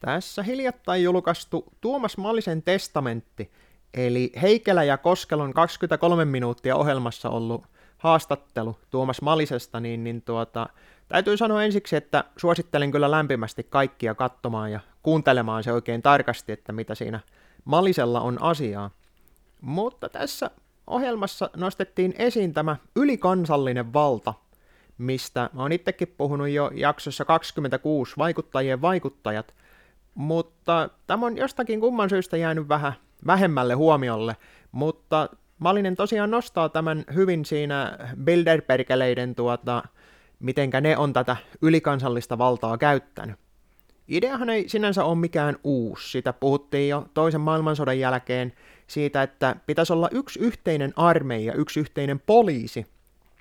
Tässä hiljattain julkaistu Tuomas Mallisen testamentti, eli Heikelä ja Koskelon 23 minuuttia ohjelmassa ollut haastattelu Tuomas Malisesta, niin, niin tuota, täytyy sanoa ensiksi, että suosittelen kyllä lämpimästi kaikkia katsomaan ja kuuntelemaan se oikein tarkasti, että mitä siinä Malisella on asiaa. Mutta tässä ohjelmassa nostettiin esiin tämä ylikansallinen valta, mistä mä oon itsekin puhunut jo jaksossa 26, vaikuttajien vaikuttajat, mutta tämä on jostakin kumman syystä jäänyt vähän vähemmälle huomiolle, mutta Malinen tosiaan nostaa tämän hyvin siinä Bilderbergeleiden tuota, mitenkä ne on tätä ylikansallista valtaa käyttänyt. Ideahan ei sinänsä ole mikään uusi, sitä puhuttiin jo toisen maailmansodan jälkeen siitä, että pitäisi olla yksi yhteinen armeija, yksi yhteinen poliisi,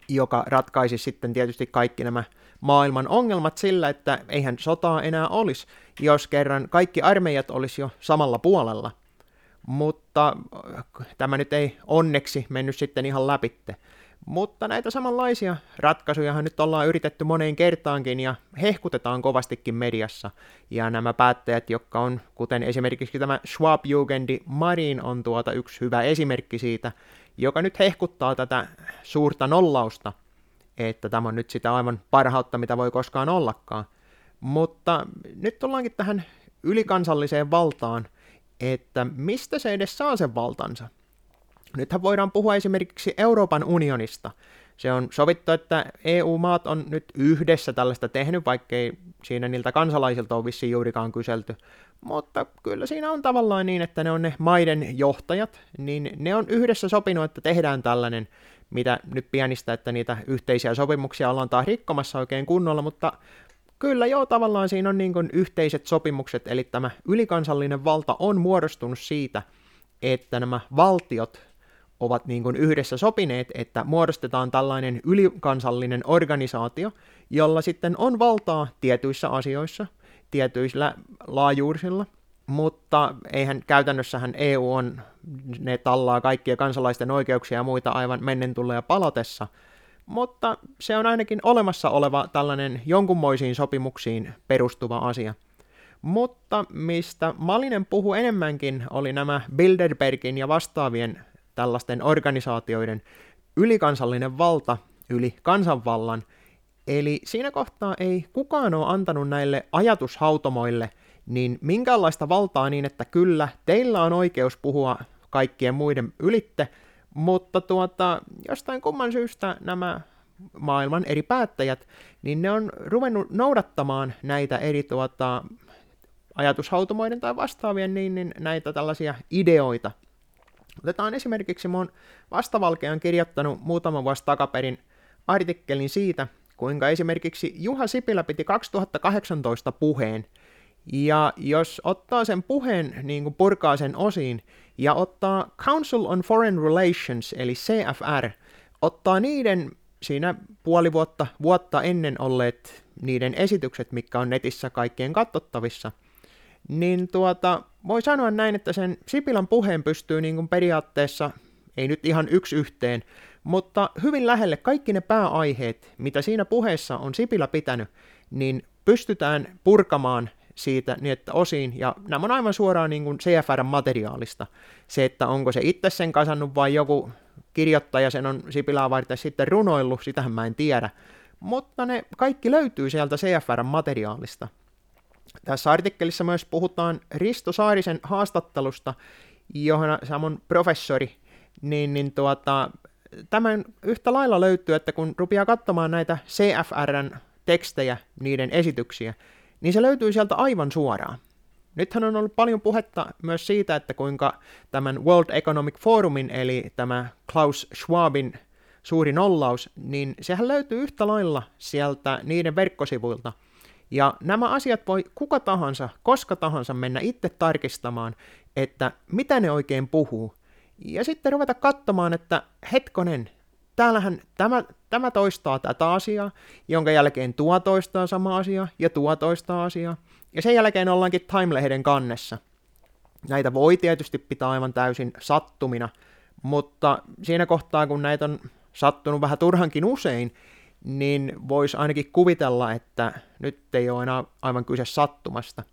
joka ratkaisi sitten tietysti kaikki nämä maailman ongelmat sillä, että eihän sotaa enää olisi, jos kerran kaikki armeijat olisi jo samalla puolella. Mutta tämä nyt ei onneksi mennyt sitten ihan läpitte. Mutta näitä samanlaisia ratkaisuja nyt ollaan yritetty moneen kertaankin ja hehkutetaan kovastikin mediassa. Ja nämä päättäjät, jotka on, kuten esimerkiksi tämä Schwab-jugendi Marin on tuota yksi hyvä esimerkki siitä, joka nyt hehkuttaa tätä suurta nollausta, että tämä on nyt sitä aivan parhautta, mitä voi koskaan ollakaan. Mutta nyt tullaankin tähän ylikansalliseen valtaan, että mistä se edes saa sen valtansa. Nythän voidaan puhua esimerkiksi Euroopan unionista. Se on sovittu, että EU-maat on nyt yhdessä tällaista tehnyt, vaikkei siinä niiltä kansalaisilta ole vissiin juurikaan kyselty. Mutta kyllä siinä on tavallaan niin, että ne on ne maiden johtajat, niin ne on yhdessä sopinut, että tehdään tällainen, mitä nyt pienistä, että niitä yhteisiä sopimuksia ollaan taas rikkomassa oikein kunnolla, mutta kyllä joo, tavallaan siinä on niin kuin yhteiset sopimukset, eli tämä ylikansallinen valta on muodostunut siitä, että nämä valtiot ovat niin kuin yhdessä sopineet, että muodostetaan tällainen ylikansallinen organisaatio, jolla sitten on valtaa tietyissä asioissa, tietyillä laajuursilla, mutta eihän käytännössähän EU on, ne tallaa kaikkia kansalaisten oikeuksia ja muita aivan mennen ja palatessa, mutta se on ainakin olemassa oleva tällainen jonkunmoisiin sopimuksiin perustuva asia. Mutta mistä Malinen puhuu enemmänkin oli nämä Bilderbergin ja vastaavien tällaisten organisaatioiden ylikansallinen valta yli kansanvallan, eli siinä kohtaa ei kukaan ole antanut näille ajatushautomoille niin minkäänlaista valtaa niin, että kyllä, teillä on oikeus puhua kaikkien muiden ylitte, mutta tuota, jostain kumman syystä nämä maailman eri päättäjät, niin ne on ruvennut noudattamaan näitä eri tuota, ajatushautomoiden tai vastaavien niin, niin näitä tällaisia ideoita, Otetaan esimerkiksi mun vastavalkean kirjoittanut muutama vuosi takaperin artikkelin siitä, kuinka esimerkiksi Juha Sipilä piti 2018 puheen, ja jos ottaa sen puheen, niin kuin purkaa sen osiin, ja ottaa Council on Foreign Relations, eli CFR, ottaa niiden siinä puoli vuotta, vuotta ennen olleet niiden esitykset, mitkä on netissä kaikkien katsottavissa – niin tuota, voi sanoa näin, että sen Sipilän puheen pystyy niin kuin periaatteessa, ei nyt ihan yksi yhteen, mutta hyvin lähelle kaikki ne pääaiheet, mitä siinä puheessa on Sipilä pitänyt, niin pystytään purkamaan siitä niin, että osiin, ja nämä on aivan suoraan niin kuin CFR-materiaalista. Se, että onko se itse sen kasannut vai joku kirjoittaja sen on Sipilää varten sitten runoillut, sitähän mä en tiedä. Mutta ne kaikki löytyy sieltä CFR-materiaalista. Tässä artikkelissa myös puhutaan Risto Saarisen haastattelusta, johon samoin professori, niin, niin tuota, tämän yhtä lailla löytyy, että kun rupeaa katsomaan näitä CFRn tekstejä, niiden esityksiä, niin se löytyy sieltä aivan suoraan. Nythän on ollut paljon puhetta myös siitä, että kuinka tämän World Economic Forumin, eli tämä Klaus Schwabin suuri nollaus, niin sehän löytyy yhtä lailla sieltä niiden verkkosivuilta – ja nämä asiat voi kuka tahansa, koska tahansa mennä itse tarkistamaan, että mitä ne oikein puhuu. Ja sitten ruveta katsomaan, että hetkonen, täällähän tämä, tämä toistaa tätä asiaa, jonka jälkeen tuo toistaa sama asia ja tuo toistaa asiaa. Ja sen jälkeen ollaankin Time-lehden kannessa. Näitä voi tietysti pitää aivan täysin sattumina, mutta siinä kohtaa, kun näitä on sattunut vähän turhankin usein, niin voisi ainakin kuvitella, että nyt ei ole enää aivan kyse sattumasta.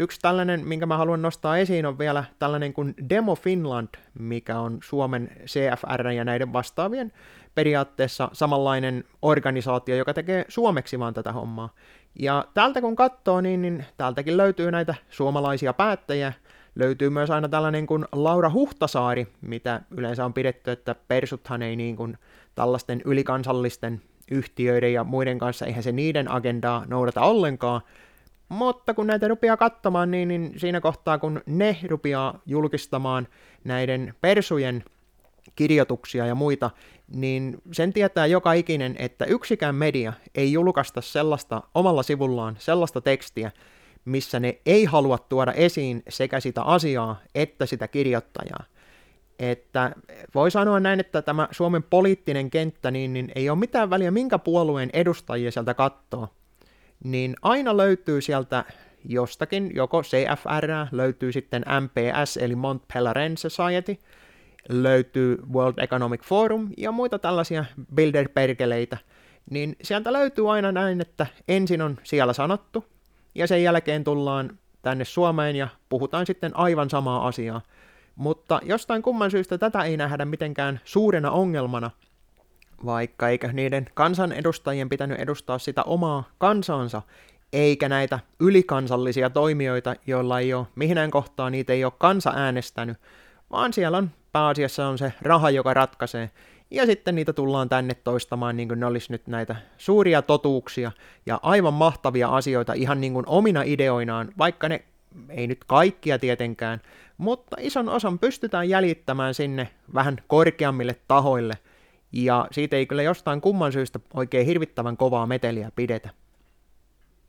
Yksi tällainen, minkä mä haluan nostaa esiin, on vielä tällainen kuin Demo Finland, mikä on Suomen CFR ja näiden vastaavien periaatteessa samanlainen organisaatio, joka tekee suomeksi vaan tätä hommaa. Ja täältä kun katsoo, niin, niin täältäkin löytyy näitä suomalaisia päättäjiä, löytyy myös aina tällainen kuin Laura Huhtasaari, mitä yleensä on pidetty, että persuthan ei niin kuin tällaisten ylikansallisten yhtiöiden ja muiden kanssa, eihän se niiden agendaa noudata ollenkaan, mutta kun näitä rupeaa katsomaan, niin, niin siinä kohtaa, kun ne rupeaa julkistamaan näiden persujen kirjoituksia ja muita, niin sen tietää joka ikinen, että yksikään media ei julkaista sellaista omalla sivullaan, sellaista tekstiä, missä ne ei halua tuoda esiin sekä sitä asiaa että sitä kirjoittajaa. Että voi sanoa näin, että tämä Suomen poliittinen kenttä, niin, niin ei ole mitään väliä minkä puolueen edustajia sieltä kattoo, niin aina löytyy sieltä jostakin, joko CFR, löytyy sitten MPS eli Mont Pelerin Society, löytyy World Economic Forum ja muita tällaisia builder-perkeleitä, niin sieltä löytyy aina näin, että ensin on siellä sanottu, ja sen jälkeen tullaan tänne Suomeen ja puhutaan sitten aivan samaa asiaa. Mutta jostain kumman syystä tätä ei nähdä mitenkään suurena ongelmana, vaikka eikä niiden kansanedustajien pitänyt edustaa sitä omaa kansansa, eikä näitä ylikansallisia toimijoita, joilla ei ole mihinään kohtaa niitä ei ole kansa äänestänyt, vaan siellä on pääasiassa on se raha, joka ratkaisee. Ja sitten niitä tullaan tänne toistamaan niin kuin ne olisi nyt näitä suuria totuuksia ja aivan mahtavia asioita ihan niin kuin omina ideoinaan, vaikka ne ei nyt kaikkia tietenkään, mutta ison osan pystytään jäljittämään sinne vähän korkeammille tahoille, ja siitä ei kyllä jostain kumman syystä oikein hirvittävän kovaa meteliä pidetä.